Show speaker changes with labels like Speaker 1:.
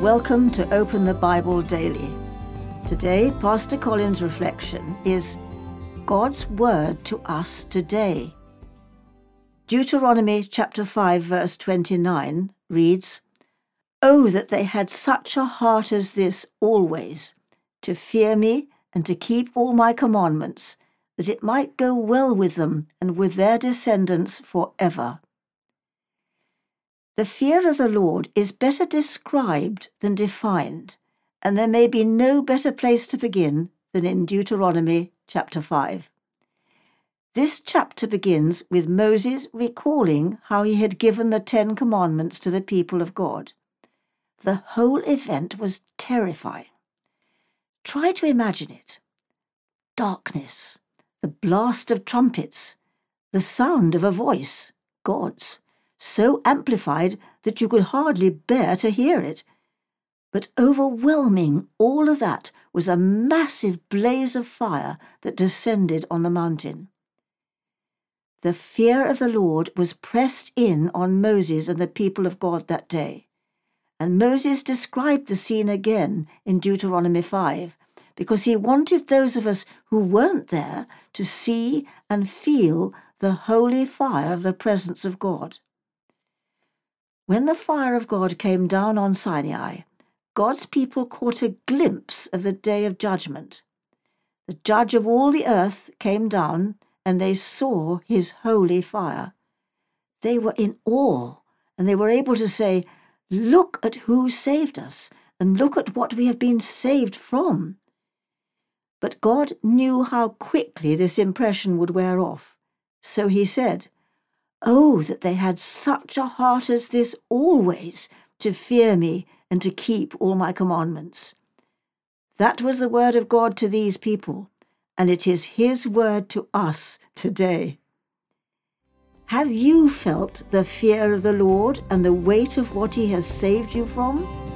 Speaker 1: Welcome to Open the Bible Daily. Today, Pastor Colin's reflection is God's Word to us today. Deuteronomy chapter 5 verse 29 reads, Oh, that they had such a heart as this always, to fear me and to keep all my commandments, that it might go well with them and with their descendants for ever. The fear of the Lord is better described than defined, and there may be no better place to begin than in Deuteronomy chapter 5. This chapter begins with Moses recalling how he had given the Ten Commandments to the people of God. The whole event was terrifying. Try to imagine it darkness, the blast of trumpets, the sound of a voice, God's so amplified that you could hardly bear to hear it. But overwhelming all of that was a massive blaze of fire that descended on the mountain. The fear of the Lord was pressed in on Moses and the people of God that day. And Moses described the scene again in Deuteronomy 5 because he wanted those of us who weren't there to see and feel the holy fire of the presence of God. When the fire of God came down on Sinai, God's people caught a glimpse of the day of judgment. The judge of all the earth came down, and they saw his holy fire. They were in awe, and they were able to say, Look at who saved us, and look at what we have been saved from. But God knew how quickly this impression would wear off. So he said, Oh, that they had such a heart as this always to fear me and to keep all my commandments. That was the word of God to these people, and it is his word to us today. Have you felt the fear of the Lord and the weight of what he has saved you from?